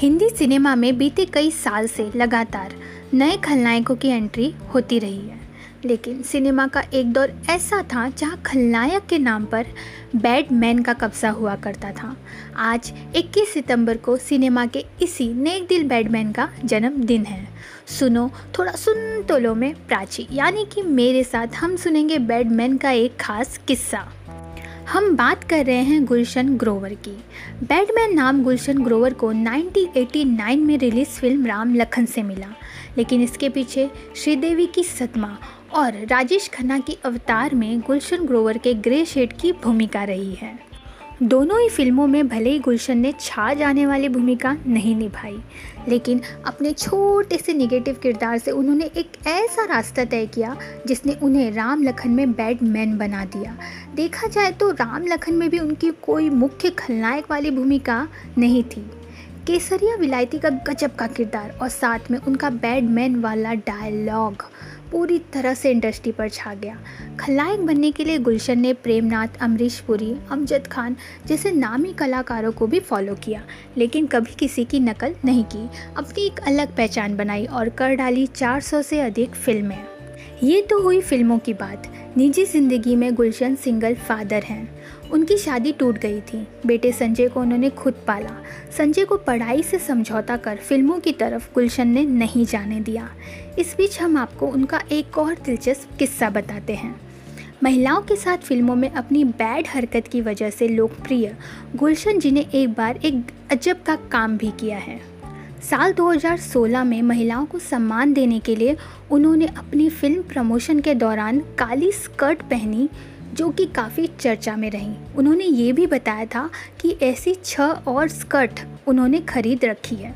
Hindi cinema में बीते कई साल से लगातार नए खलनायकों की एंट्री होती रही है। लेकिन सिनेमा का एक दौर ऐसा था जहाँ खलनायक के नाम पर बैडमैन का कब्जा हुआ करता था। आज 21 सितंबर को सिनेमा के इसी नेक दिल बैडमैन का जन्मदिन है। सुनो थोड़ा सुन तो लो में प्राची। यानी कि मेरे साथ हम सुनेंगे बैडमैन का एक खास किस्सा। हम बात कर रहे हैं गुलशन ग्रोवर की। बैडमैन नाम गुलशन ग्रोवर को 1989 में रिलीज़ फ़िल्म राम लखन से मिला। लेकिन इसके पीछे श्रीदेवी की सदमा और राजेश खन्ना की अवतार में गुलशन ग्रोवर के ग्रे शेड की भूमिका रही है। दोनों ही फ़िल्मों में भले ही गुलशन ने छा जाने वाली भूमिका नहीं निभाई, लेकिन अपने छोटे से निगेटिव किरदार से उन्होंने एक ऐसा रास्ता तय किया जिसने उन्हें राम लखन में बैड मैन बना दिया। देखा जाए तो राम लखन में भी उनकी कोई मुख्य खलनायक वाली भूमिका नहीं थी। केसरिया विलायती का गजब का किरदार और साथ में उनका बैडमैन वाला डायलॉग पूरी तरह से इंडस्ट्री पर छा गया। खलनायक बनने के लिए गुलशन ने प्रेमनाथ, अमरीश पुरी, अमजद खान जैसे नामी कलाकारों को भी फॉलो किया, लेकिन कभी किसी की नकल नहीं की। अपनी एक अलग पहचान बनाई और कर डाली 400 से अधिक फ़िल्में। ये तो हुई फ़िल्मों की बात। निजी ज़िंदगी में गुलशन सिंगल फादर हैं। उनकी शादी टूट गई थी। बेटे संजय को उन्होंने खुद पाला। संजय को पढ़ाई से समझौता कर फ़िल्मों की तरफ़ गुलशन ने नहीं जाने दिया। इस बीच हम आपको उनका एक और दिलचस्प किस्सा बताते हैं। महिलाओं के साथ फ़िल्मों में अपनी बैड हरकत की वजह से लोकप्रिय गुलशन जी ने एक बार एक अजब का काम भी किया है। साल 2016 में महिलाओं को सम्मान देने के लिए उन्होंने अपनी फ़िल्म प्रमोशन के दौरान काली स्कर्ट पहनी, जो कि काफ़ी चर्चा में रही। उन्होंने ये भी बताया था कि ऐसी छः और स्कर्ट उन्होंने खरीद रखी है।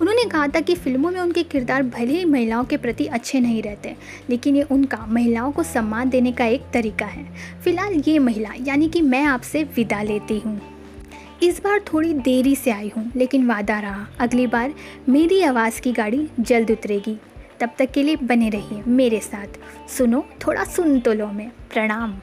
उन्होंने कहा था कि फ़िल्मों में उनके किरदार भले ही महिलाओं के प्रति अच्छे नहीं रहते, लेकिन ये उनका, महिलाओं को सम्मान देने का एक तरीका है। फ़िलहाल ये महिला, यानी कि मैं आपसे विदा लेती हूँ। इस बार थोड़ी देरी से आई हूँ, लेकिन वादा रहा, अगली बार मेरी आवाज़ की गाड़ी जल्द उतरेगी। तब तक के लिए बने रहिए मेरे साथ। सुनो, थोड़ा सुन तो लो मैं। प्रणाम।